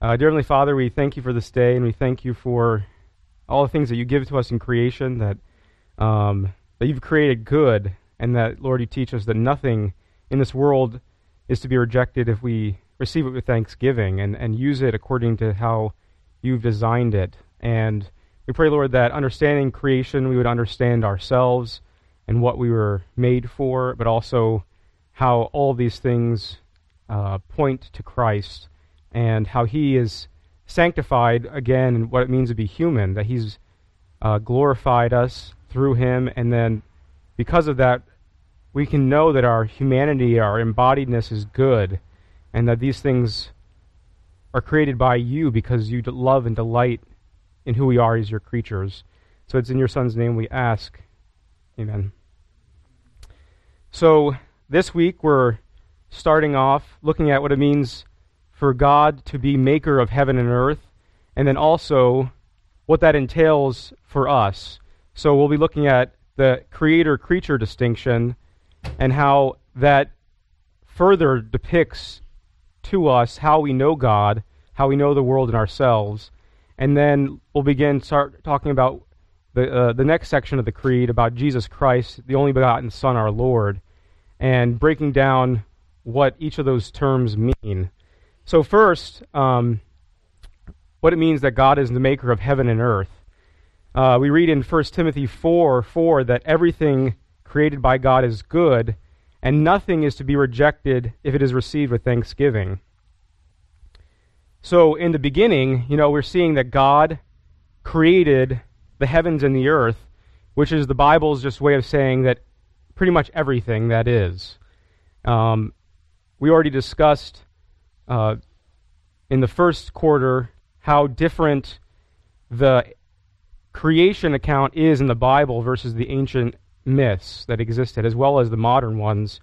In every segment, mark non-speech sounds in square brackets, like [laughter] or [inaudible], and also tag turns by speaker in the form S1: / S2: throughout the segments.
S1: Uh, dear Heavenly Father, we thank you for this day, and we thank you for all the things that you give to us in creation, that, um, that you've created good, and that, Lord, you teach us that nothing in this world is to be rejected if we receive it with thanksgiving and, and use it according to how you've designed it. And we pray, Lord, that understanding creation, we would understand ourselves and what we were made for, but also how all these things uh, point to Christ and how He is sanctified again and what it means to be human, that He's uh, glorified us through Him, and then because of that, we can know that our humanity, our embodiedness is good, and that these things are created by you because you love and delight in who we are as your creatures. So it's in your Son's name we ask. Amen. So this week we're starting off looking at what it means for God to be maker of heaven and earth, and then also what that entails for us. So we'll be looking at the creator creature distinction and how that further depicts to us how we know God, how we know the world and ourselves. And then we'll begin start talking about the uh, the next section of the creed about Jesus Christ, the only begotten Son, our Lord, and breaking down what each of those terms mean. So first, um, what it means that God is the maker of heaven and earth. Uh, we read in 1 Timothy 4 4 that everything created by God is good, and nothing is to be rejected if it is received with thanksgiving. So, in the beginning, you know, we're seeing that God created the heavens and the earth, which is the Bible's just way of saying that pretty much everything that is. Um, we already discussed uh, in the first quarter how different the creation account is in the Bible versus the ancient myths that existed, as well as the modern ones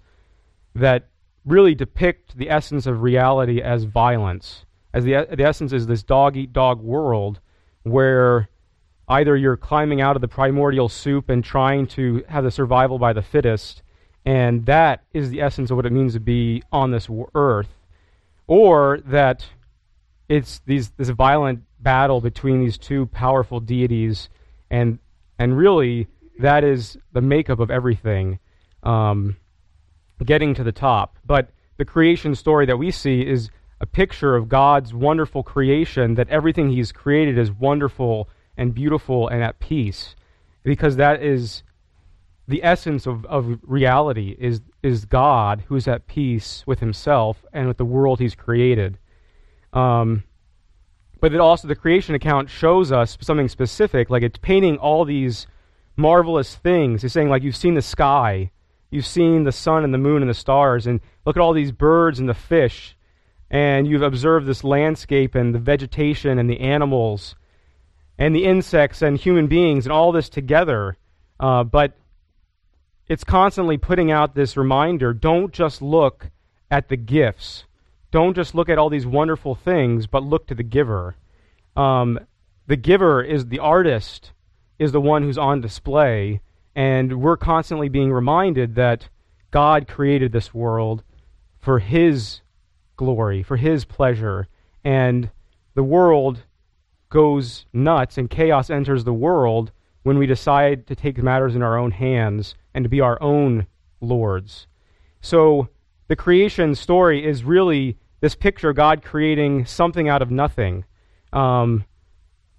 S1: that really depict the essence of reality as violence. As the, the essence is this dog eat dog world where either you're climbing out of the primordial soup and trying to have the survival by the fittest, and that is the essence of what it means to be on this earth, or that it's these, this violent battle between these two powerful deities, and and really that is the makeup of everything, um, getting to the top. But the creation story that we see is a picture of God's wonderful creation, that everything He's created is wonderful and beautiful and at peace, because that is the essence of, of reality is is God who's at peace with Himself and with the world He's created. Um, but it also the creation account shows us something specific, like it's painting all these marvelous things. He's saying, like, you've seen the sky, you've seen the sun and the moon and the stars, and look at all these birds and the fish, and you've observed this landscape and the vegetation and the animals and the insects and human beings and all this together. Uh, but it's constantly putting out this reminder don't just look at the gifts. Don't just look at all these wonderful things, but look to the giver. Um, the giver is the artist is the one who's on display, and we're constantly being reminded that God created this world for His glory, for His pleasure, and the world goes nuts and chaos enters the world when we decide to take matters in our own hands and to be our own lords. So the creation story is really this picture of God creating something out of nothing. Um,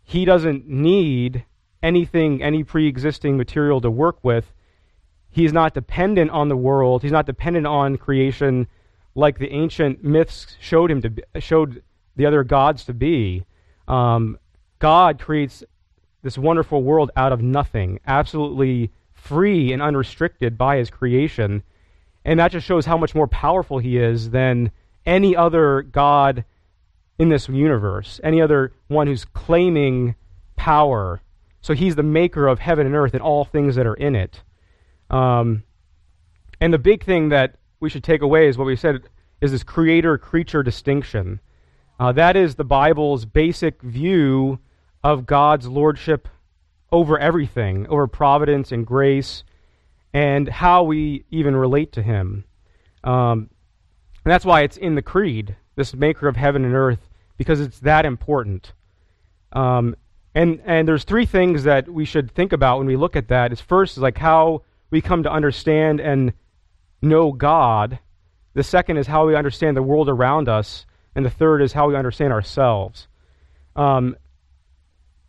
S1: he doesn't need anything, any pre existing material to work with. He's not dependent on the world. He's not dependent on creation like the ancient myths showed him to be, showed the other gods to be. Um, God creates this wonderful world out of nothing, absolutely free and unrestricted by his creation. And that just shows how much more powerful he is than any other God in this universe, any other one who's claiming power so he's the maker of heaven and earth and all things that are in it. Um, and the big thing that we should take away is what we said is this creator creature distinction. Uh, that is the Bible's basic view of God's lordship over everything, over providence and grace, and how we even relate to Him. Um, and that's why it's in the Creed. This maker of heaven and earth because it's that important. Um, and and there's three things that we should think about when we look at that. Is first is like how we come to understand and know God. The second is how we understand the world around us, and the third is how we understand ourselves. Um,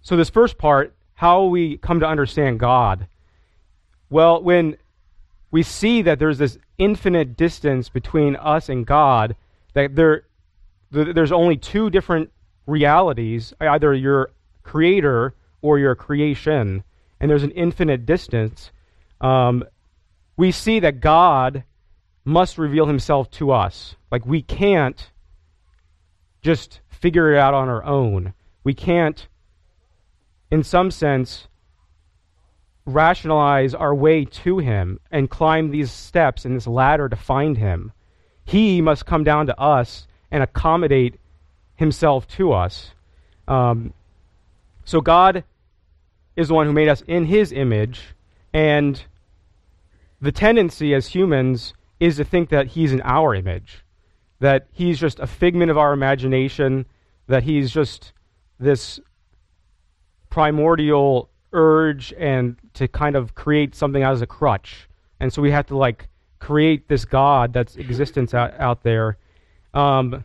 S1: so this first part, how we come to understand God. Well, when we see that there's this infinite distance between us and God, that there, there's only two different realities either your creator or your creation, and there's an infinite distance. Um, we see that God must reveal himself to us. Like, we can't just figure it out on our own. We can't, in some sense, rationalize our way to him and climb these steps in this ladder to find him. He must come down to us and accommodate himself to us. Um, so God is the one who made us in his image, and the tendency as humans is to think that he's in our image, that he's just a figment of our imagination, that he's just this primordial urge and to kind of create something out as a crutch. And so we have to like create this God that's existence out, out there. Um,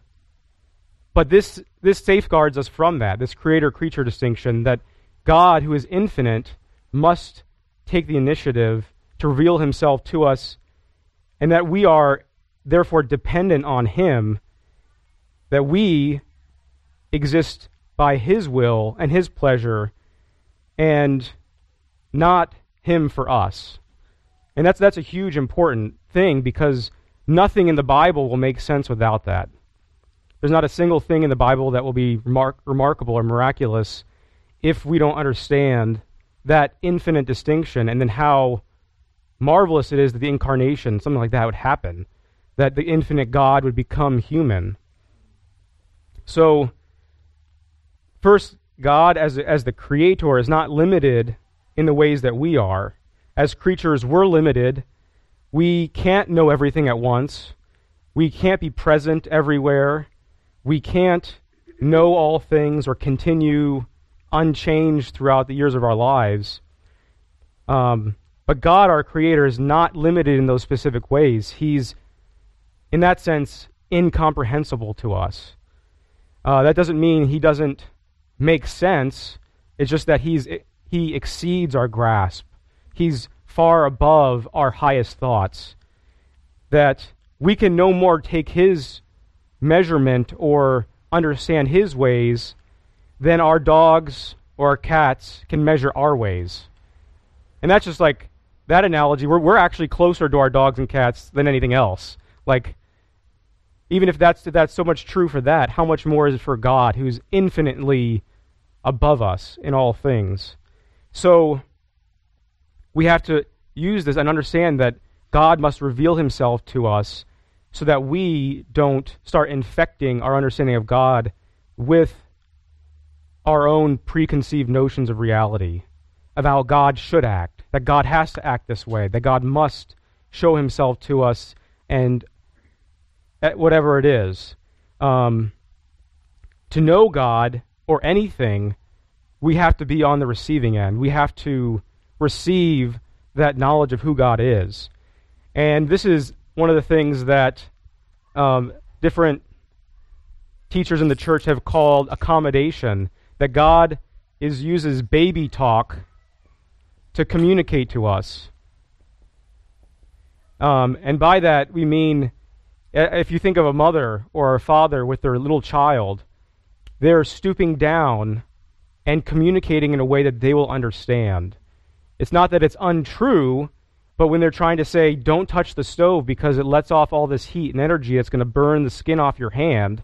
S1: but this this safeguards us from that, this creator creature distinction that God, who is infinite, must take the initiative to reveal himself to us, and that we are therefore dependent on him, that we exist by his will and his pleasure and not him for us. And that's that's a huge important thing because nothing in the Bible will make sense without that. There's not a single thing in the Bible that will be remar- remarkable or miraculous if we don't understand that infinite distinction and then how marvelous it is that the incarnation, something like that, would happen. That the infinite God would become human. So, first, God, as, as the creator, is not limited in the ways that we are. As creatures, we're limited. We can't know everything at once. We can't be present everywhere. We can't know all things or continue unchanged throughout the years of our lives. Um, but God, our Creator, is not limited in those specific ways. He's, in that sense, incomprehensible to us. Uh, that doesn't mean He doesn't make sense. It's just that he's he exceeds our grasp. He's far above our highest thoughts. That we can no more take his measurement or understand his ways than our dogs or our cats can measure our ways. And that's just like that analogy. We're, we're actually closer to our dogs and cats than anything else. Like, even if that's, that's so much true for that, how much more is it for God, who's infinitely above us in all things? So, we have to use this and understand that God must reveal himself to us so that we don't start infecting our understanding of God with our own preconceived notions of reality, of how God should act, that God has to act this way, that God must show himself to us and whatever it is. Um, to know God or anything, we have to be on the receiving end. We have to receive that knowledge of who God is. And this is one of the things that um, different teachers in the church have called accommodation, that God is uses baby talk to communicate to us. Um, and by that, we mean if you think of a mother or a father with their little child, they're stooping down and communicating in a way that they will understand. It's not that it's untrue, but when they're trying to say, don't touch the stove because it lets off all this heat and energy, it's going to burn the skin off your hand,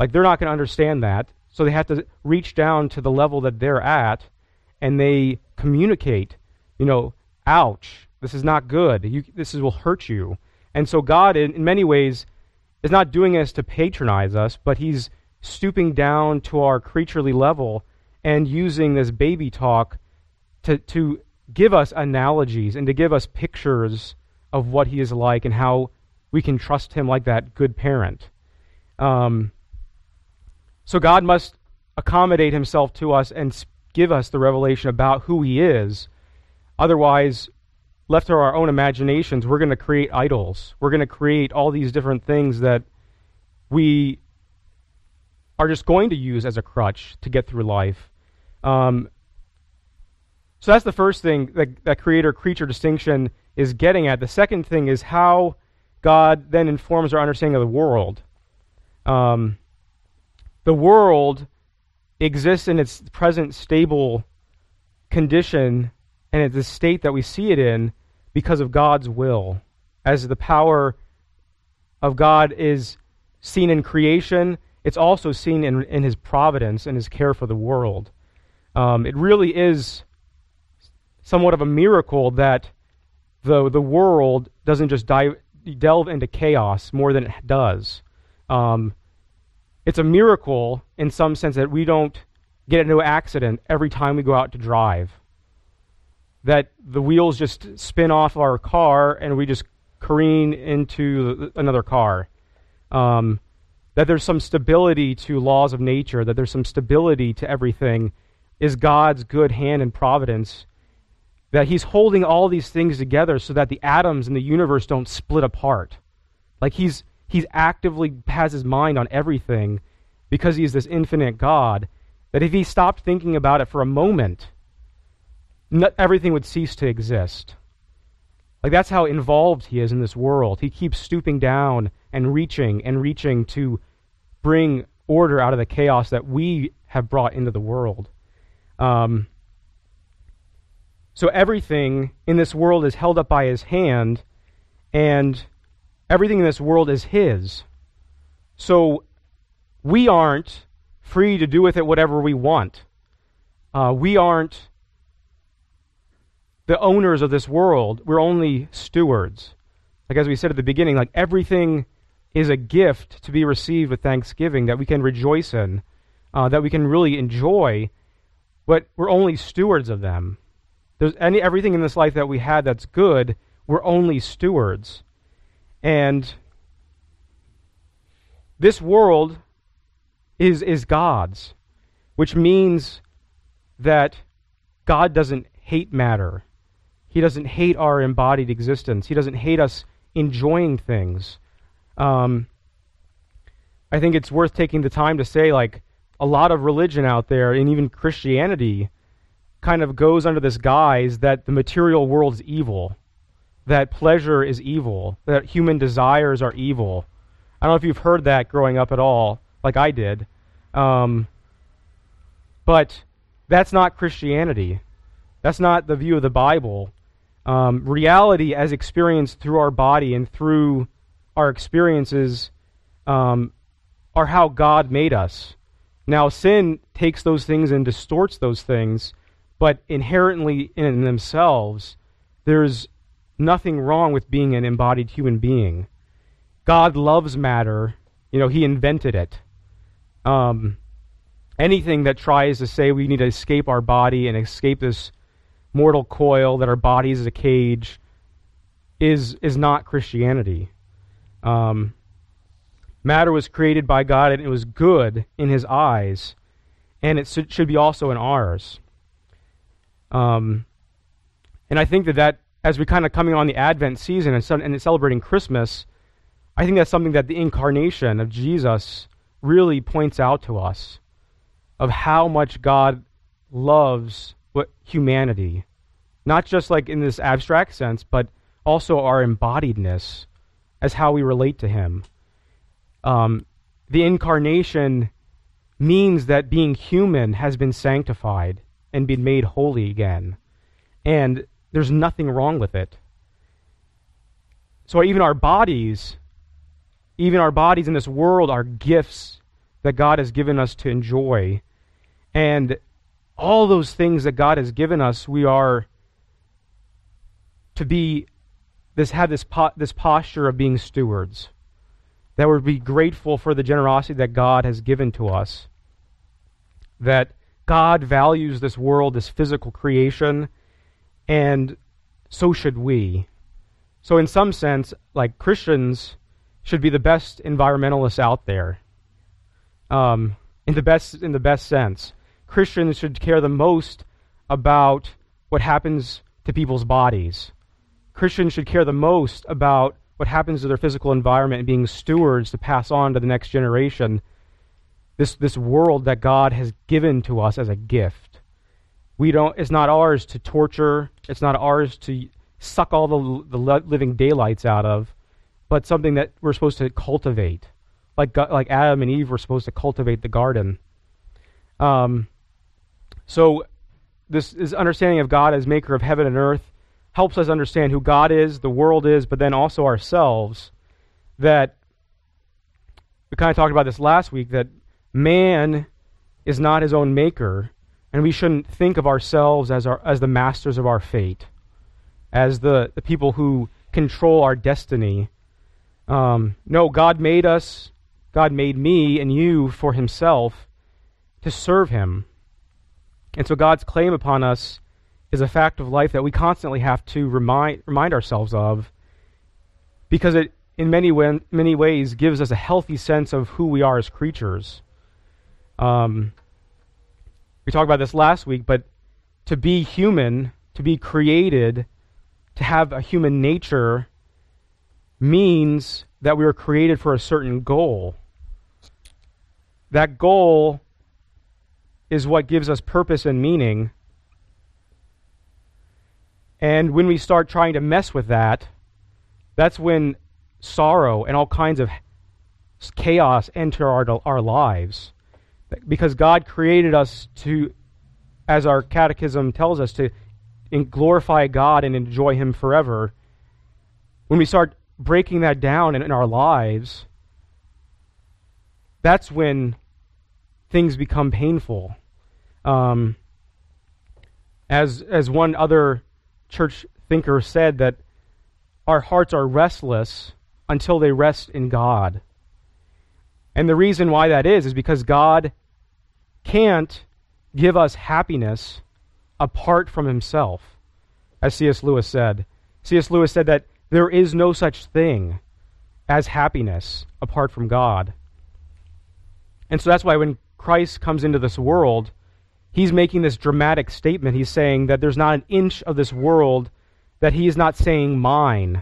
S1: like they're not going to understand that. So they have to reach down to the level that they're at and they communicate, you know, ouch, this is not good. You, this is, will hurt you. And so God, in, in many ways, is not doing this to patronize us, but He's stooping down to our creaturely level and using this baby talk to, to give us analogies and to give us pictures of what He is like and how we can trust Him like that good parent. Um, So God must accommodate himself to us and give us the revelation about who he is. Otherwise, left to our own imaginations, we're going to create idols. We're going to create all these different things that we are just going to use as a crutch to get through life. Um, so that's the first thing that, that creator creature distinction is getting at. The second thing is how God then informs our understanding of the world. Um, the world exists in its present stable condition and it's the state that we see it in because of God's will. As the power of God is seen in creation, it's also seen in, in his providence and his care for the world. Um, it really is somewhat of a miracle that the, the world doesn't just dive, delve into chaos more than it does. Um, it's a miracle in some sense that we don't get into an accident every time we go out to drive. That the wheels just spin off our car and we just careen into another car. Um, that there's some stability to laws of nature, that there's some stability to everything, is God's good hand and providence. That He's holding all these things together so that the atoms in the universe don't split apart. Like He's he's actively has his mind on everything because he's this infinite God, that if he stopped thinking about it for a moment, everything would cease to exist. Like that's how involved he is in this world. He keeps stooping down and reaching and reaching to bring order out of the chaos that we have brought into the world. Um, so everything in this world is held up by his hand, and everything in this world is His. So we aren't free to do with it whatever we want. Uh, we aren't the owners of this world. We're only stewards. Like as we said at the beginning, like everything is a gift to be received with thanksgiving that we can rejoice in, uh, that we can really enjoy, but we're only stewards of them. There's any everything in this life that we had that's good, we're only stewards. And this world is, is God's, which means that God doesn't hate matter. He doesn't hate our embodied existence. He doesn't hate us enjoying things. Um, I think it's worth taking the time to say, like, a lot of religion out there, and even Christianity, kind of goes under this guise that the material world is evil that pleasure is evil, that human desires are evil. I don't know if you've heard that growing up at all, like I did. Um, but that's not Christianity. That's not the view of the Bible. Um, reality, as experienced through our body and through our experiences, um, are how God made us. Now, sin takes those things and distorts those things, but inherently in themselves, there's nothing wrong with being an embodied human being. God loves matter. You know, He invented it. Um, anything that tries to say we need to escape our body and escape this mortal coil, that our body is a cage, is, is not Christianity. Um, matter was created by God and it was good in His eyes, and it should be also in ours. Um, and I think that that as we kind of coming on the Advent season and, and celebrating Christmas, I think that's something that the incarnation of Jesus really points out to us of how much God loves what humanity, not just like in this abstract sense, but also our embodiedness as how we relate to Him. Um, the incarnation means that being human has been sanctified and been made holy again. And there's nothing wrong with it. So even our bodies, even our bodies in this world are gifts that God has given us to enjoy. And all those things that God has given us, we are to be this have this po- this posture of being stewards. That we're be grateful for the generosity that God has given to us. That God values this world, this physical creation, and so should we. So, in some sense, like Christians should be the best environmentalists out there. Um, in the best in the best sense. Christians should care the most about what happens to people's bodies. Christians should care the most about what happens to their physical environment and being stewards to pass on to the next generation this, this world that God has given to us as a gift. We don't, it's not ours to torture, it's not ours to suck all the, the living daylights out of, but something that we're supposed to cultivate. Like, like Adam and Eve were supposed to cultivate the garden. Um, so, this, this understanding of God as maker of heaven and earth helps us understand who God is, the world is, but then also ourselves. That we kind of talked about this last week that man is not his own maker, and we shouldn't think of ourselves as, our, as the masters of our fate, as the, the people who control our destiny. Um, no, God made us, God made me and you for himself to serve him. And so God's claim upon us is a fact of life that we constantly have to remind, remind ourselves of because it, in many, way, many ways, gives us a healthy sense of who we are as creatures. Um, we talked about this last week, but to be human, to be created, to have a human nature, means that we were created for a certain goal. That goal is what gives us purpose and meaning. And when we start trying to mess with that, that's when sorrow and all kinds of chaos enter our, our lives because God created us to, as our catechism tells us, to glorify God and enjoy Him forever. When we start breaking that down in, in our lives, that's when things become painful. Um, as as one other church thinker said that our hearts are restless until they rest in God. And the reason why that is is because God can't give us happiness apart from himself, as C.S. Lewis said. C.S. Lewis said that there is no such thing as happiness apart from God. And so that's why when Christ comes into this world, he's making this dramatic statement. He's saying that there's not an inch of this world that he is not saying mine.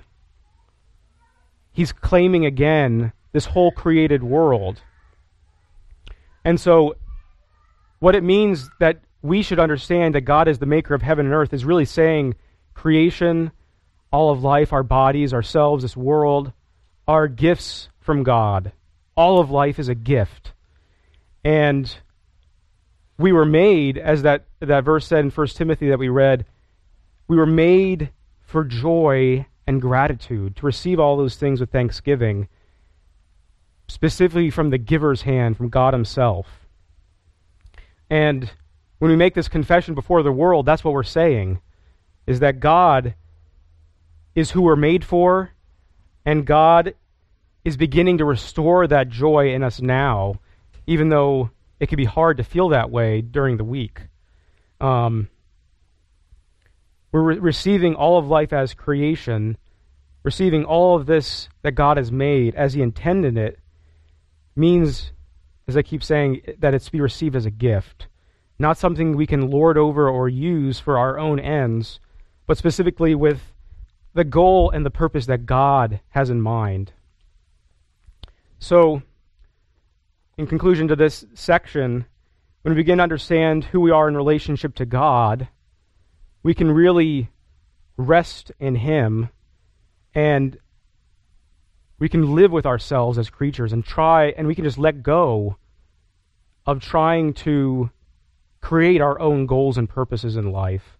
S1: He's claiming again this whole created world. And so what it means that we should understand that God is the maker of heaven and earth is really saying creation, all of life, our bodies, ourselves, this world, are gifts from God. All of life is a gift. And we were made, as that, that verse said in 1 Timothy that we read, we were made for joy and gratitude, to receive all those things with thanksgiving, specifically from the giver's hand, from God Himself. And when we make this confession before the world, that's what we're saying is that God is who we're made for, and God is beginning to restore that joy in us now, even though it can be hard to feel that way during the week. Um, we're re- receiving all of life as creation, receiving all of this that God has made as He intended it, means as I keep saying, that it's to be received as a gift, not something we can lord over or use for our own ends, but specifically with the goal and the purpose that God has in mind. So, in conclusion to this section, when we begin to understand who we are in relationship to God, we can really rest in Him and we can live with ourselves as creatures and try, and we can just let go of trying to create our own goals and purposes in life.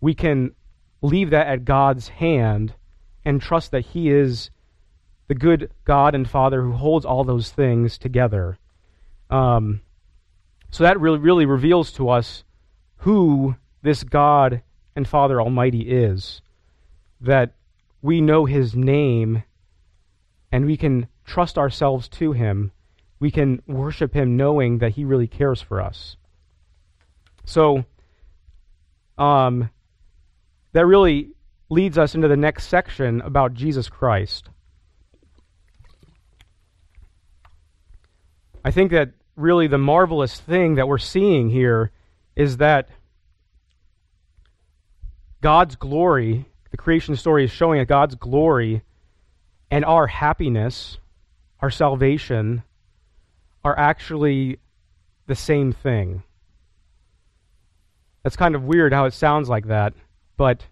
S1: We can leave that at God's hand and trust that He is the good God and Father who holds all those things together. Um, so that really, really reveals to us who this God and Father Almighty is. That we know His name and we can trust ourselves to Him. We can worship Him knowing that He really cares for us. So, um, that really leads us into the next section about Jesus Christ. I think that really the marvelous thing that we're seeing here is that God's glory, the creation story is showing that God's glory and our happiness, our salvation, are actually the same thing. That's kind of weird how it sounds like that, but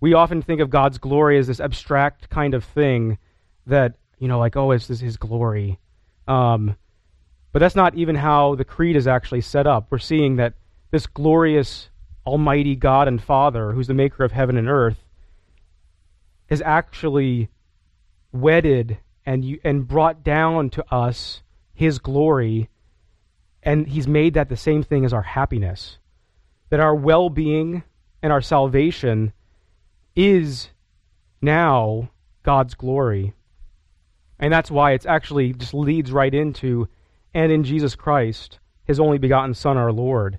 S1: we often think of God's glory as this abstract kind of thing that, you know, like, oh, it's this His glory. Um, but that's not even how the creed is actually set up. We're seeing that this glorious, almighty God and Father, who's the maker of heaven and earth, is actually wedded and, and brought down to us his glory, and he's made that the same thing as our happiness. That our well being and our salvation is now God's glory. And that's why it's actually just leads right into and in Jesus Christ, his only begotten Son, our Lord.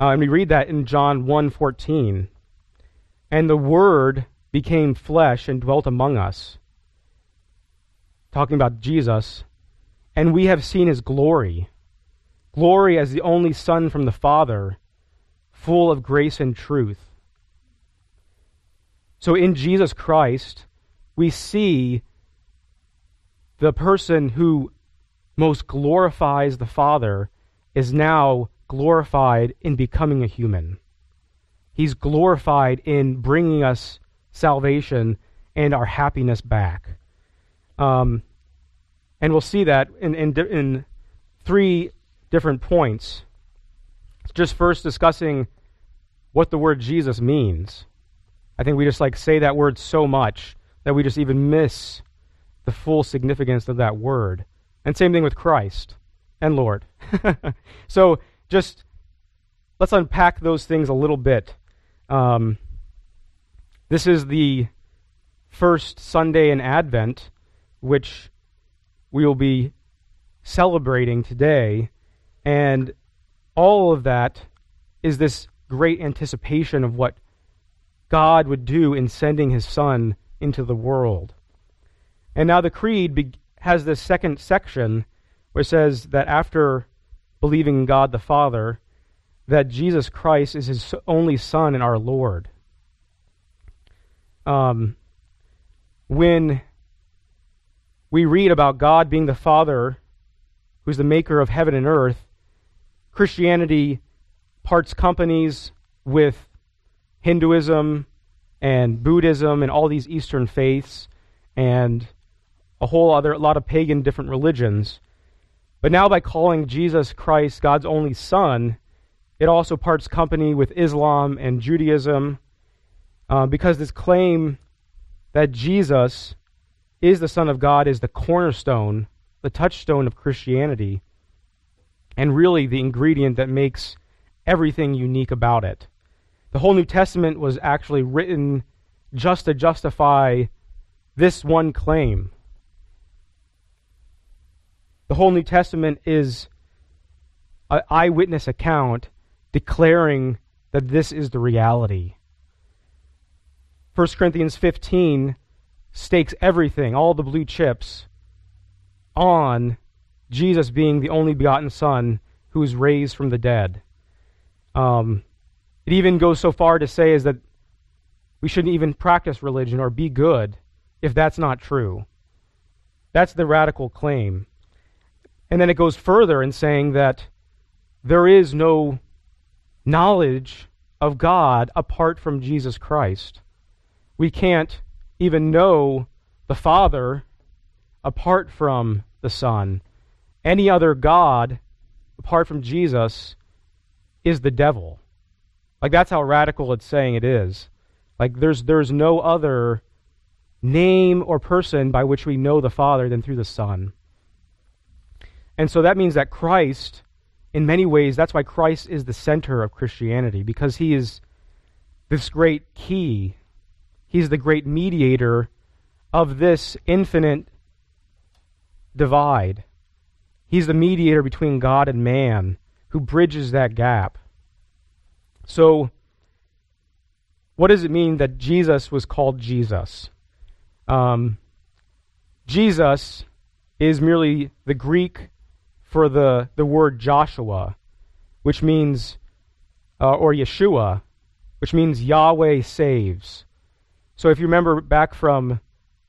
S1: Uh, and we read that in John 1:14. And the Word became flesh and dwelt among us. Talking about Jesus. And we have seen his glory. Glory as the only Son from the Father, full of grace and truth. So in Jesus Christ, we see the person who most glorifies the Father is now glorified in becoming a human. He's glorified in bringing us salvation and our happiness back. Um, and we'll see that in, in, in three different points. Just first discussing what the word Jesus means. I think we just like say that word so much that we just even miss the full significance of that word. And same thing with Christ and Lord. [laughs] so just let's unpack those things a little bit. Um, this is the first Sunday in Advent, which we will be celebrating today. And all of that is this great anticipation of what God would do in sending his Son into the world. And now the Creed has this second section where it says that after believing in God the Father, that Jesus Christ is his only Son and our Lord. Um, when we read about God being the Father, who's the maker of heaven and earth, Christianity parts companies with Hinduism and Buddhism and all these Eastern faiths and a whole other lot of pagan different religions. But now by calling Jesus Christ God's only son, it also parts company with Islam and Judaism uh, because this claim that Jesus is the Son of God is the cornerstone, the touchstone of Christianity, and really the ingredient that makes everything unique about it. The whole New Testament was actually written just to justify this one claim the whole New Testament is an eyewitness account declaring that this is the reality. 1 Corinthians 15 stakes everything, all the blue chips, on Jesus being the only begotten Son who was raised from the dead. Um, it even goes so far to say is that we shouldn't even practice religion or be good if that's not true. That's the radical claim. And then it goes further in saying that there is no knowledge of God apart from Jesus Christ. We can't even know the Father apart from the Son. Any other God apart from Jesus is the devil. Like that's how radical it's saying it is. Like there's there's no other name or person by which we know the Father than through the Son. And so that means that Christ, in many ways, that's why Christ is the center of Christianity, because he is this great key. He's the great mediator of this infinite divide. He's the mediator between God and man who bridges that gap. So, what does it mean that Jesus was called Jesus? Um, Jesus is merely the Greek for the, the word Joshua, which means, uh, or Yeshua, which means Yahweh saves. So if you remember back from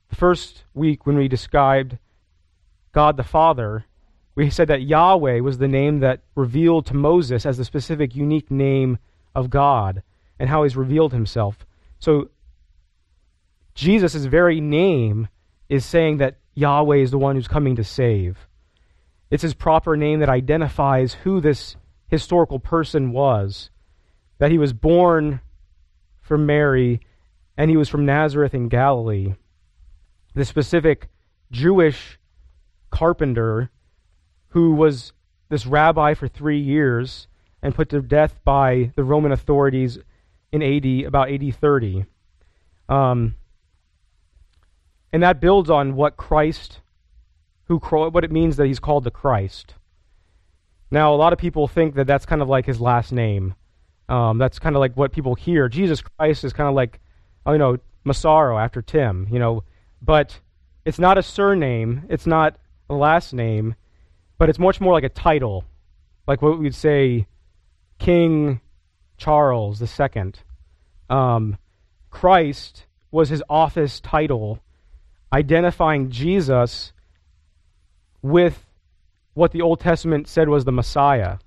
S1: the first week when we described God the Father, we said that Yahweh was the name that revealed to Moses as the specific unique name of God and how he's revealed himself. So Jesus' very name is saying that Yahweh is the one who's coming to save. It's his proper name that identifies who this historical person was. That he was born from Mary and he was from Nazareth in Galilee. The specific Jewish carpenter who was this rabbi for three years and put to death by the Roman authorities in AD, about AD 30. Um, and that builds on what Christ, who what it means that he's called the Christ. Now, a lot of people think that that's kind of like his last name. Um, that's kind of like what people hear. Jesus Christ is kind of like, you know, Massaro after Tim, you know. But it's not a surname. It's not a last name. But it's much more like a title. Like what we'd say, King Charles II. Um, Christ was his office title identifying Jesus with what the Old Testament said was the Messiah.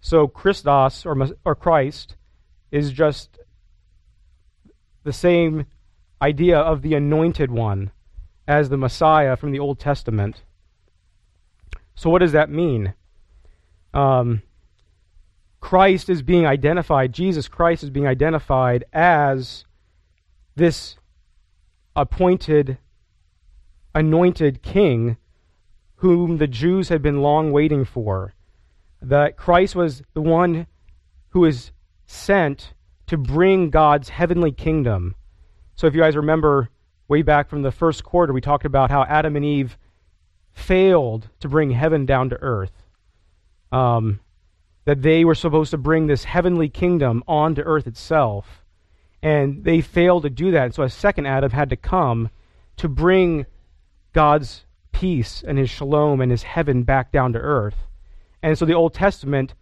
S1: So Christos or or Christ is just the same idea of the anointed one as the Messiah from the Old Testament. So what does that mean? Um, Christ is being identified, Jesus Christ is being identified as this appointed anointed king whom the Jews had been long waiting for. That Christ was the one who is sent to bring God's heavenly kingdom. So, if you guys remember way back from the first quarter, we talked about how Adam and Eve failed to bring heaven down to earth. Um, that they were supposed to bring this heavenly kingdom onto earth itself. And they failed to do that. And so a second Adam had to come to bring God's peace and his shalom and his heaven back down to earth. And so the Old Testament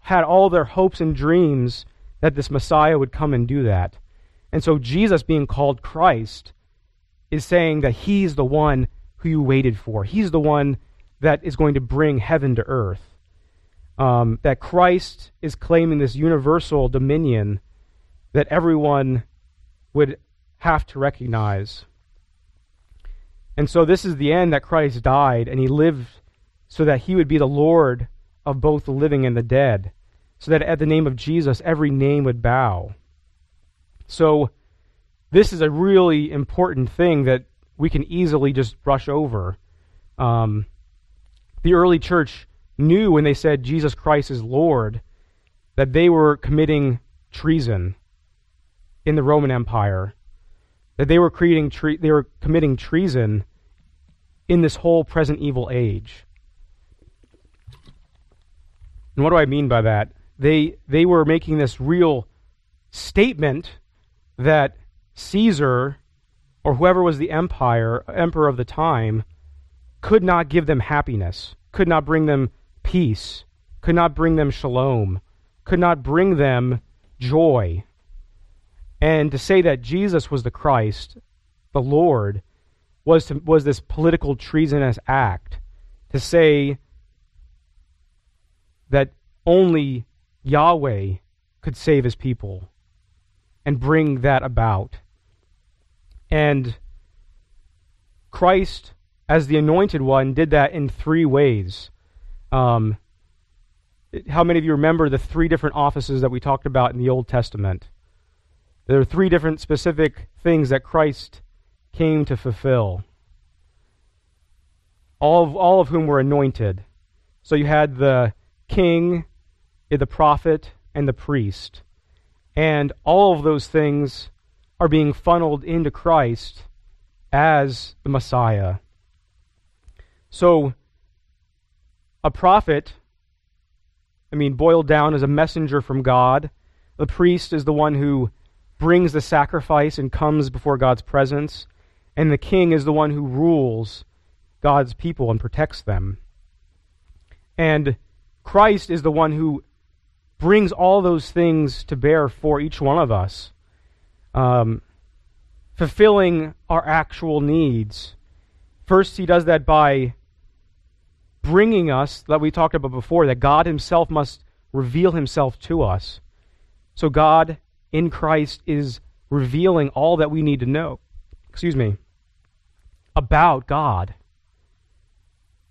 S1: had all their hopes and dreams that this Messiah would come and do that. And so Jesus being called Christ is saying that he's the one who you waited for. He's the one that is going to bring heaven to earth. Um, that Christ is claiming this universal dominion that everyone would have to recognize. And so this is the end that Christ died and he lived so that he would be the Lord of both the living and the dead, so that at the name of Jesus every name would bow. So this is a really important thing that we can easily just brush over. Um, the early church knew when they said Jesus Christ is Lord that they were committing treason in the Roman Empire, that they were creating tre- they were committing treason in this whole present evil age. And what do I mean by that? They, they were making this real statement that Caesar, or whoever was the empire, emperor of the time, could not give them happiness, could not bring them peace, could not bring them shalom, could not bring them joy. And to say that Jesus was the Christ, the Lord, was, to, was this political treasonous act to say that only Yahweh could save his people and bring that about. And Christ, as the anointed one, did that in three ways. Um, how many of you remember the three different offices that we talked about in the Old Testament? There are three different specific things that Christ came to fulfill. All of, all of whom were anointed. So you had the king, eh, the prophet, and the priest. And all of those things are being funneled into Christ as the Messiah. So, a prophet, I mean, boiled down as a messenger from God. The priest is the one who brings the sacrifice and comes before God's presence and the king is the one who rules God's people and protects them. And Christ is the one who brings all those things to bear for each one of us, um, fulfilling our actual needs. First, he does that by bringing us, that we talked about before, that God himself must reveal himself to us. So God in Christ is revealing all that we need to know. Excuse me. About God.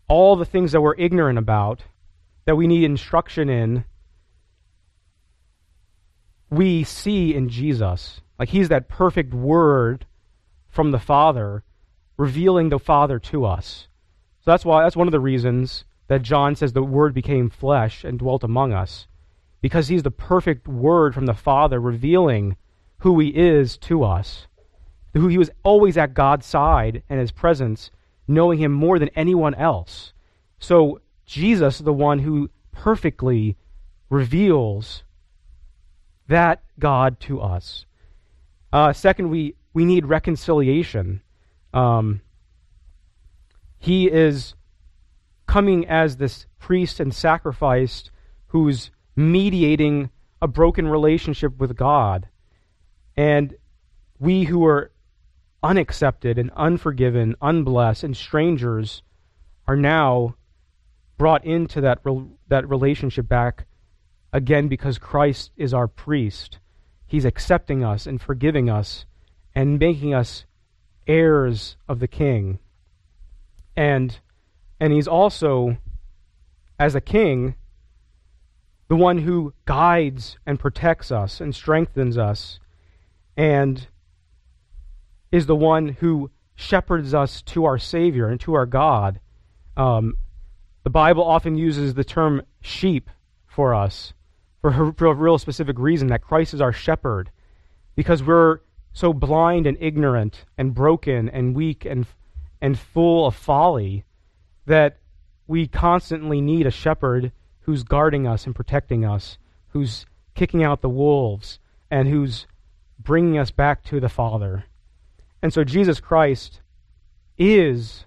S1: All the things that we're ignorant about, that we need instruction in, we see in Jesus. Like he's that perfect word from the Father, revealing the Father to us. So that's why that's one of the reasons that John says the word became flesh and dwelt among us because he's the perfect word from the Father revealing who he is to us. Who he was always at God's side and his presence, knowing him more than anyone else. So Jesus the one who perfectly reveals that God to us. Uh, second, we, we need reconciliation. Um, he is coming as this priest and sacrificed who's mediating a broken relationship with God. And we who are unaccepted and unforgiven, unblessed, and strangers are now brought into that, that relationship back again because Christ is our priest. He's accepting us and forgiving us and making us heirs of the king. And and he's also as a king the one who guides and protects us and strengthens us, and is the one who shepherds us to our Savior and to our God. Um, the Bible often uses the term sheep for us for, for a real specific reason that Christ is our shepherd because we're so blind and ignorant and broken and weak and, and full of folly that we constantly need a shepherd who's guarding us and protecting us, who's kicking out the wolves, and who's bringing us back to the Father. And so Jesus Christ is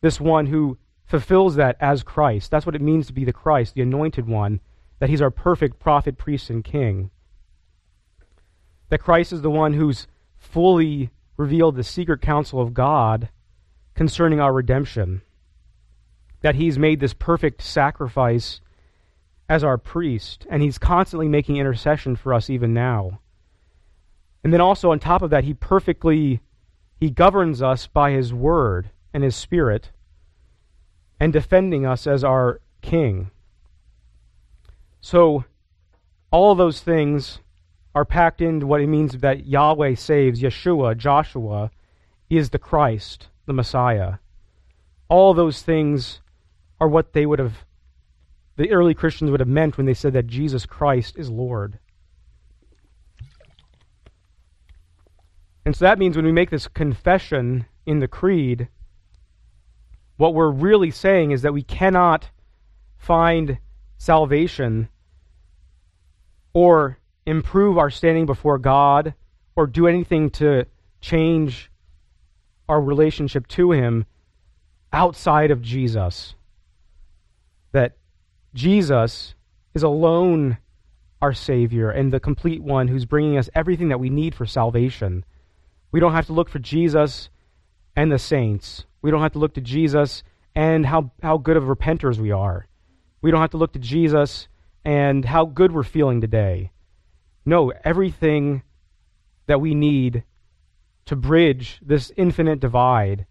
S1: this one who fulfills that as Christ. That's what it means to be the Christ, the anointed one, that he's our perfect prophet, priest, and king. That Christ is the one who's fully revealed the secret counsel of God concerning our redemption. That he's made this perfect sacrifice as our priest, and he's constantly making intercession for us even now. And then also on top of that, he perfectly he governs us by his word and his spirit and defending us as our king. So all those things are packed into what it means that Yahweh saves, Yeshua, Joshua, is the Christ, the Messiah. All those things are what they would have the early Christians would have meant when they said that Jesus Christ is Lord. And so that means when we make this confession in the creed, what we're really saying is that we cannot find salvation or improve our standing before God or do anything to change our relationship to Him outside of Jesus. That Jesus is alone our Savior and the complete one who's bringing us everything that we need for salvation. We don't have to look for Jesus and the saints. We don't have to look to Jesus and how, how good of repenters we are. We don't have to look to Jesus and how good we're feeling today. No, everything that we need to bridge this infinite divide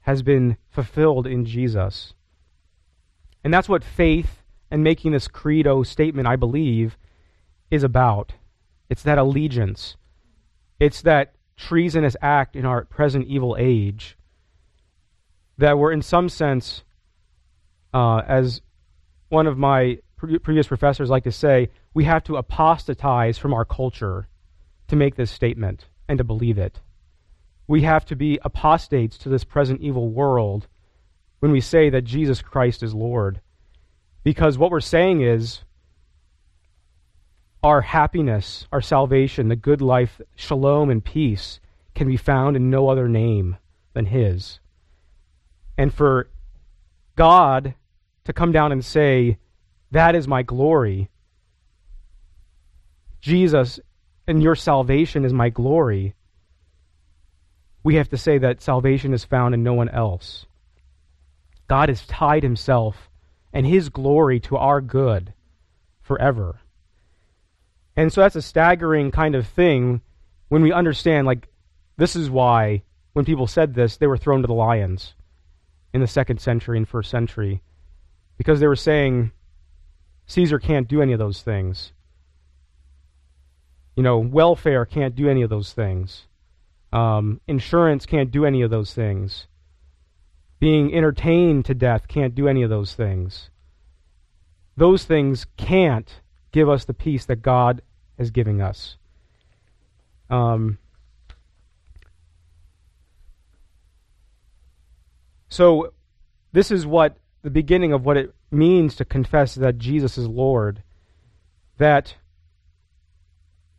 S1: has been fulfilled in Jesus. And that's what faith and making this credo statement, I believe, is about. It's that allegiance. It's that treasonous act in our present evil age that we're, in some sense, uh, as one of my pre- previous professors like to say, we have to apostatize from our culture to make this statement and to believe it. We have to be apostates to this present evil world when we say that Jesus Christ is Lord. Because what we're saying is our happiness, our salvation, the good life, shalom, and peace can be found in no other name than His. And for God to come down and say, That is my glory. Jesus and your salvation is my glory. We have to say that salvation is found in no one else. God has tied himself and his glory to our good forever. And so that's a staggering kind of thing when we understand, like, this is why when people said this, they were thrown to the lions in the second century and first century. Because they were saying, Caesar can't do any of those things. You know, welfare can't do any of those things. Um, insurance can't do any of those things. Being entertained to death can't do any of those things. Those things can't give us the peace that God is giving us. Um, so, this is what the beginning of what it means to confess that Jesus is Lord. That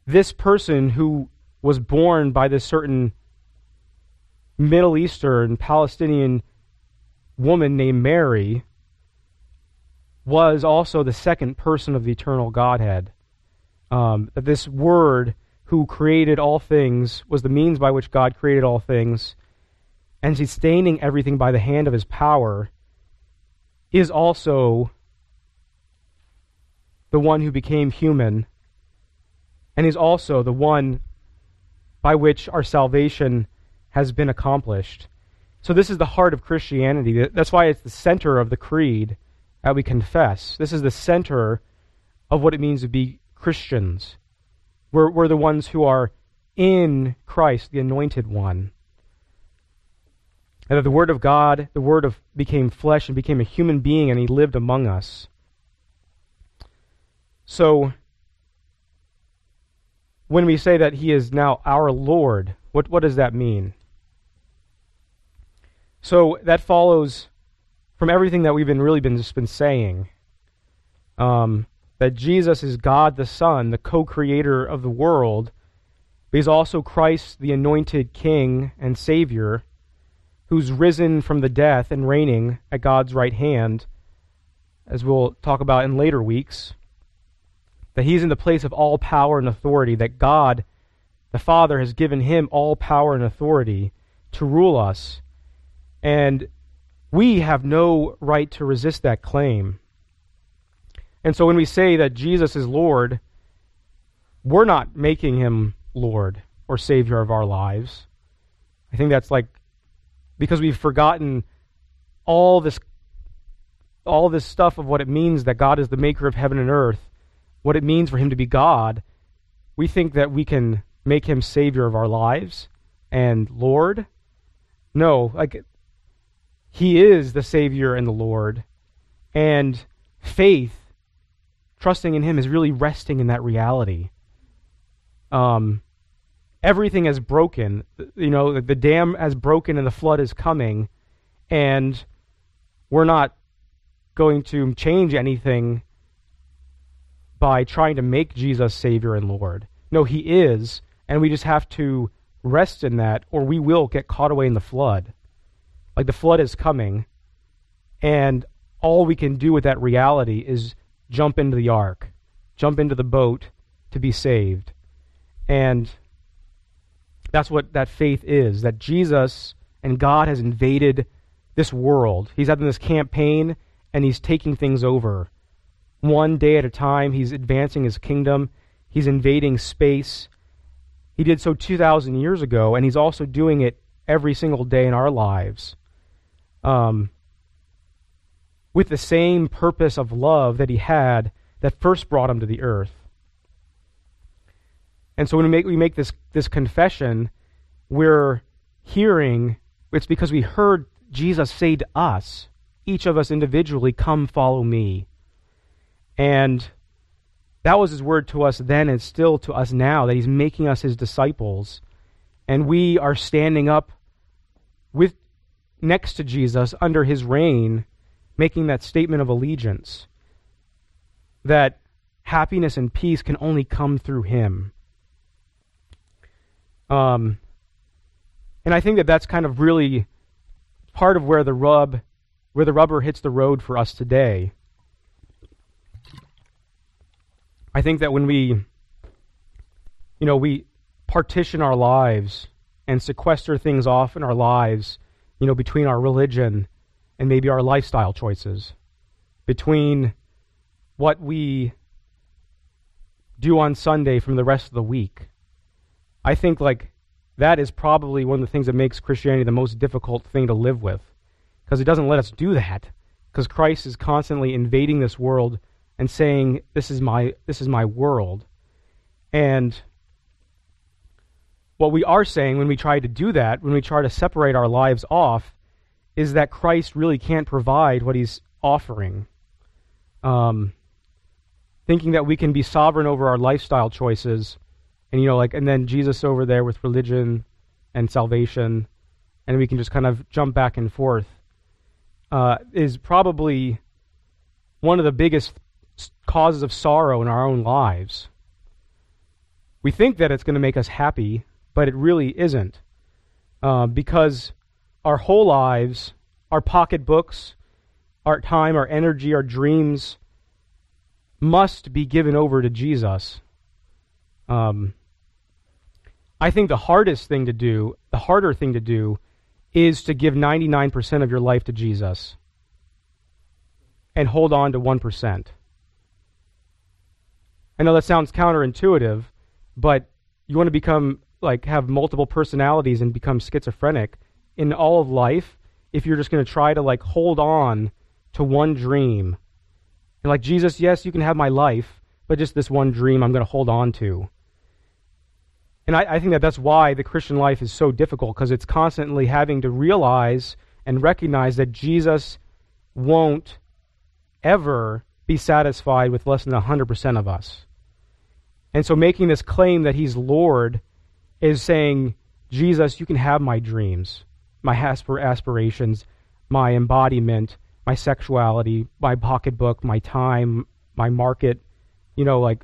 S1: this person who was born by this certain Middle Eastern Palestinian woman named Mary was also the second person of the eternal Godhead. Um, that this Word who created all things was the means by which God created all things, and sustaining everything by the hand of his power, is also the one who became human, and is also the one by which our salvation has been accomplished. So, this is the heart of Christianity. That's why it's the center of the creed that we confess. This is the center of what it means to be Christians. We're, we're the ones who are in Christ, the anointed one. And that the Word of God, the Word of became flesh and became a human being, and He lived among us. So, when we say that He is now our Lord, what, what does that mean? So that follows from everything that we've been really been just been saying. Um, that Jesus is God the Son, the co-creator of the world, but he's also Christ, the anointed King and Savior, who's risen from the death and reigning at God's right hand, as we'll talk about in later weeks. That he's in the place of all power and authority, that God, the Father, has given him all power and authority to rule us. And we have no right to resist that claim. And so when we say that Jesus is Lord, we're not making him Lord or Savior of our lives. I think that's like because we've forgotten all this all this stuff of what it means that God is the maker of heaven and earth, what it means for him to be God, we think that we can make him savior of our lives and Lord. No, like he is the Savior and the Lord. And faith, trusting in Him, is really resting in that reality. Um, everything is broken. You know, the dam has broken and the flood is coming. And we're not going to change anything by trying to make Jesus Savior and Lord. No, He is. And we just have to rest in that, or we will get caught away in the flood. Like the flood is coming, and all we can do with that reality is jump into the ark, jump into the boat to be saved. And that's what that faith is that Jesus and God has invaded this world. He's having this campaign and he's taking things over. One day at a time, he's advancing his kingdom, he's invading space. He did so 2,000 years ago, and he's also doing it every single day in our lives um, with the same purpose of love that he had that first brought him to the earth. And so when we make, we make this, this confession, we're hearing, it's because we heard Jesus say to us, each of us individually, Come follow me. And that was his word to us then and still to us now, that he's making us his disciples. And we are standing up with next to Jesus under his reign, making that statement of allegiance that happiness and peace can only come through him. Um, and I think that that's kind of really part of where the rub where the rubber hits the road for us today. I think that when we, you know, we partition our lives and sequester things off in our lives, you know, between our religion and maybe our lifestyle choices, between what we do on Sunday from the rest of the week. I think like that is probably one of the things that makes Christianity the most difficult thing to live with because it doesn't let us do that because Christ is constantly invading this world and saying this is my this is my world. And what we are saying when we try to do that, when we try to separate our lives off, is that Christ really can't provide what he's offering. Um, thinking that we can be sovereign over our lifestyle choices and you know like and then jesus over there with religion and salvation and we can just kind of jump back and forth uh, is probably one of the biggest causes of sorrow in our own lives we think that it's going to make us happy but it really isn't uh, because our whole lives our pocketbooks our time our energy our dreams must be given over to Jesus. Um, I think the hardest thing to do, the harder thing to do, is to give 99% of your life to Jesus and hold on to 1%. I know that sounds counterintuitive, but you want to become like have multiple personalities and become schizophrenic in all of life if you're just going to try to like hold on to one dream and like, Jesus, yes, you can have my life, but just this one dream I'm going to hold on to. And I, I, think that that's why the Christian life is so difficult, because it's constantly having to realize and recognize that Jesus won't ever be satisfied with less than 100% of us. And so making this claim that he's Lord is saying, Jesus, you can have my dreams, my aspirations, my embodiment, my sexuality, my pocketbook, my time, my market, you know, like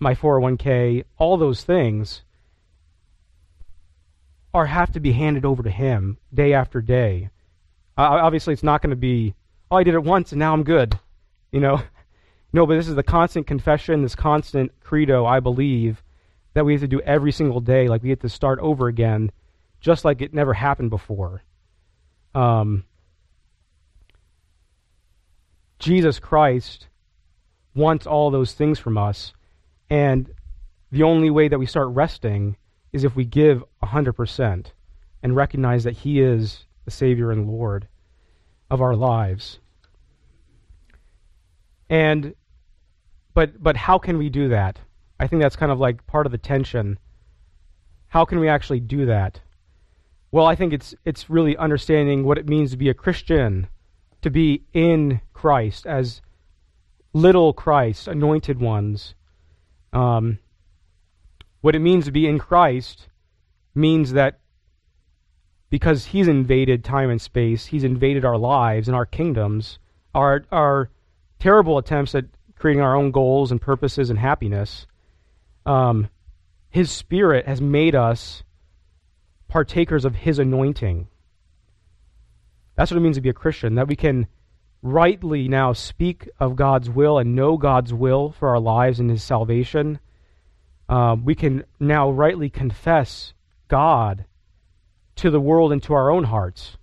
S1: my 401k, all those things are have to be handed over to him day after day. Uh, obviously, it's not going to be, oh, I did it once and now I'm good. You know? [laughs] No, but this is the constant confession, this constant credo, I believe, that we have to do every single day. Like we have to start over again, just like it never happened before. Um, Jesus Christ wants all those things from us. And the only way that we start resting is if we give 100% and recognize that He is the Savior and Lord of our lives. And but but how can we do that? I think that's kind of like part of the tension. How can we actually do that? Well, I think it's it's really understanding what it means to be a Christian to be in Christ as little Christ, anointed ones. Um, what it means to be in Christ means that because He's invaded time and space, He's invaded our lives and our kingdoms, our, our terrible attempts at creating our own goals and purposes and happiness. Um, his Spirit has made us partakers of His anointing. That's what it means to be a Christian, that we can rightly now speak of God's will and know God's will for our lives and His salvation. Um, we can now rightly confess God to the world and to our own hearts.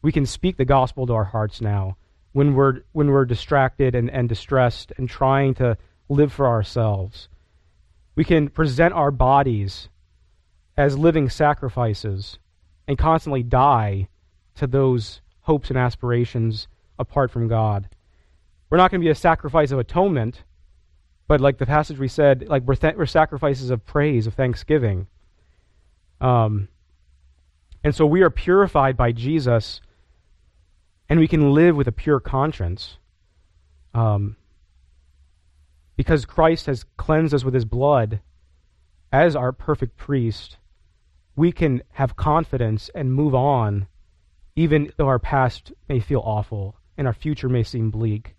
S1: We can speak the gospel to our hearts now when we're when we're distracted and, and distressed and trying to live for ourselves. We can present our bodies as living sacrifices and constantly die to those hopes and aspirations apart from God. We're not going to be a sacrifice of atonement, but like the passage we said, like we're, th- we're sacrifices of praise, of thanksgiving. Um, and so we are purified by Jesus, and we can live with a pure conscience. Um, because Christ has cleansed us with his blood as our perfect priest, we can have confidence and move on even though our past may feel awful and our future may seem bleak.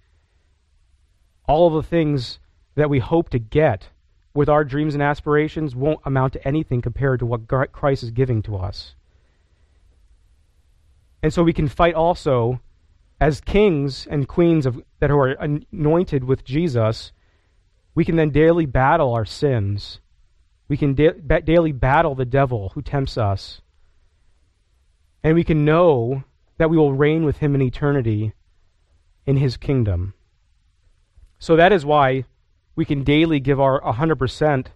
S1: All of the things that we hope to get with our dreams and aspirations won't amount to anything compared to what Christ is giving to us. And so we can fight also as kings and queens of, that are anointed with Jesus, we can then daily battle our sins. We can da- daily battle the devil who tempts us. And we can know that we will reign with him in eternity in his kingdom. So that is why we can daily give our 100%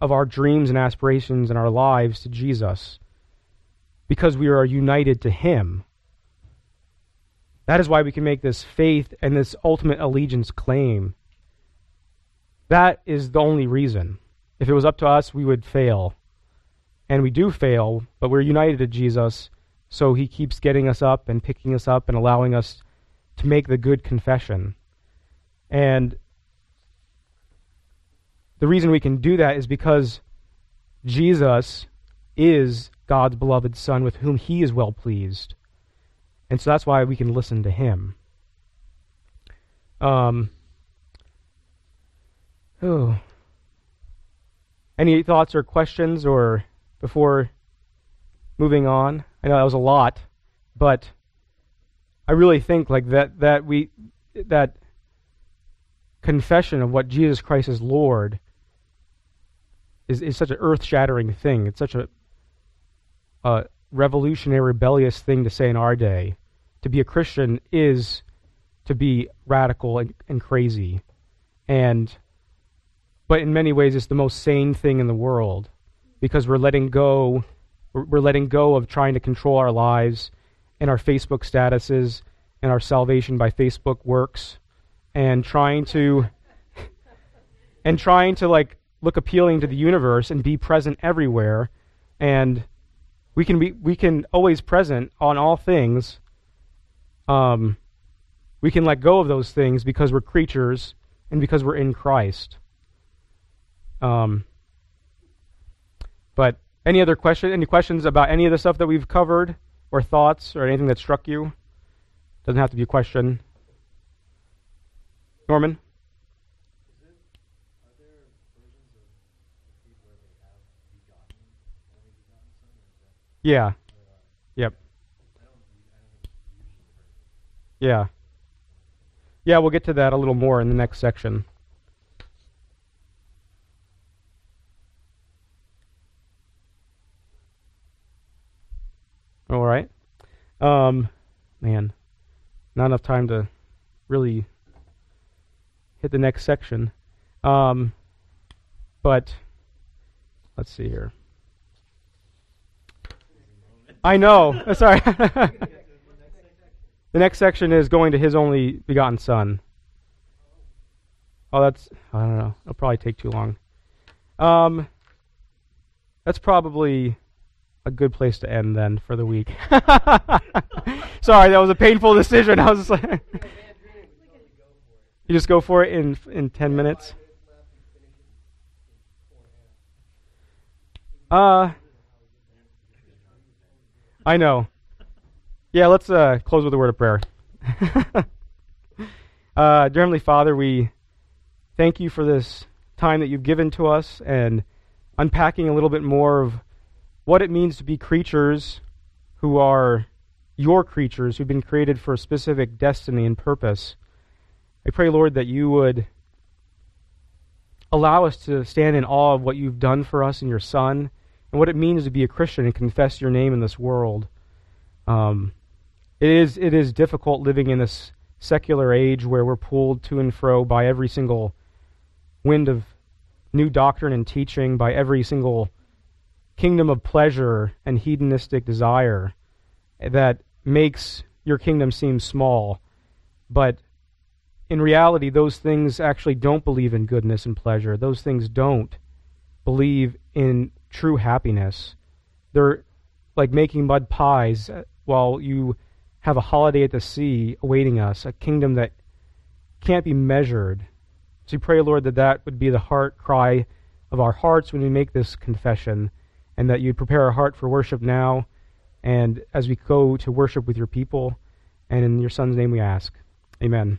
S1: of our dreams and aspirations and our lives to Jesus because we are united to him. That is why we can make this faith and this ultimate allegiance claim. That is the only reason. If it was up to us, we would fail. And we do fail, but we're united to Jesus, so he keeps getting us up and picking us up and allowing us to make the good confession. And the reason we can do that is because Jesus is God's beloved Son with whom he is well pleased. And so that's why we can listen to him. Um, oh. Any thoughts or questions or before moving on? I know that was a lot, but I really think like that that we that confession of what Jesus Christ is Lord is, is such an earth shattering thing. It's such a, a revolutionary, rebellious thing to say in our day. To be a Christian is to be radical and, and crazy. And but in many ways it's the most sane thing in the world because we're letting go we're, letting go of trying to control our lives and our Facebook statuses and our salvation by Facebook works and trying to [laughs] and trying to like look appealing to the universe and be present everywhere. And we can be we can always present on all things. Um we can let go of those things because we're creatures and because we're in Christ um but any other question any questions about any of the stuff that we've covered or thoughts or anything that struck you doesn't have to be a question Norman Yeah. Yep. Yeah. Yeah, we'll get to that a little more in the next section. All right. Um, man, not enough time to really hit the next section. Um, but let's see here. I know. [laughs] Sorry. [laughs] the next section is going to his only begotten son. Oh, that's I don't know. It'll probably take too long. Um, that's probably a good place to end then for the week. [laughs] Sorry, that was a painful decision. I was like, [laughs] you just go for it in in ten minutes. Uh, I know. Yeah, let's uh, close with a word of prayer. [laughs] uh, dear Heavenly Father, we thank you for this time that you've given to us and unpacking a little bit more of what it means to be creatures who are your creatures, who've been created for a specific destiny and purpose. I pray, Lord, that you would allow us to stand in awe of what you've done for us in your Son and what it means to be a Christian and confess your name in this world. Um, it is it is difficult living in this secular age where we're pulled to and fro by every single wind of new doctrine and teaching, by every single kingdom of pleasure and hedonistic desire that makes your kingdom seem small. But in reality, those things actually don't believe in goodness and pleasure. Those things don't believe in true happiness. They're like making mud pies while you have a holiday at the sea awaiting us, a kingdom that can't be measured. So we pray, Lord, that that would be the heart cry of our hearts when we make this confession, and that you'd prepare our heart for worship now, and as we go to worship with your people. And in your Son's name we ask. Amen.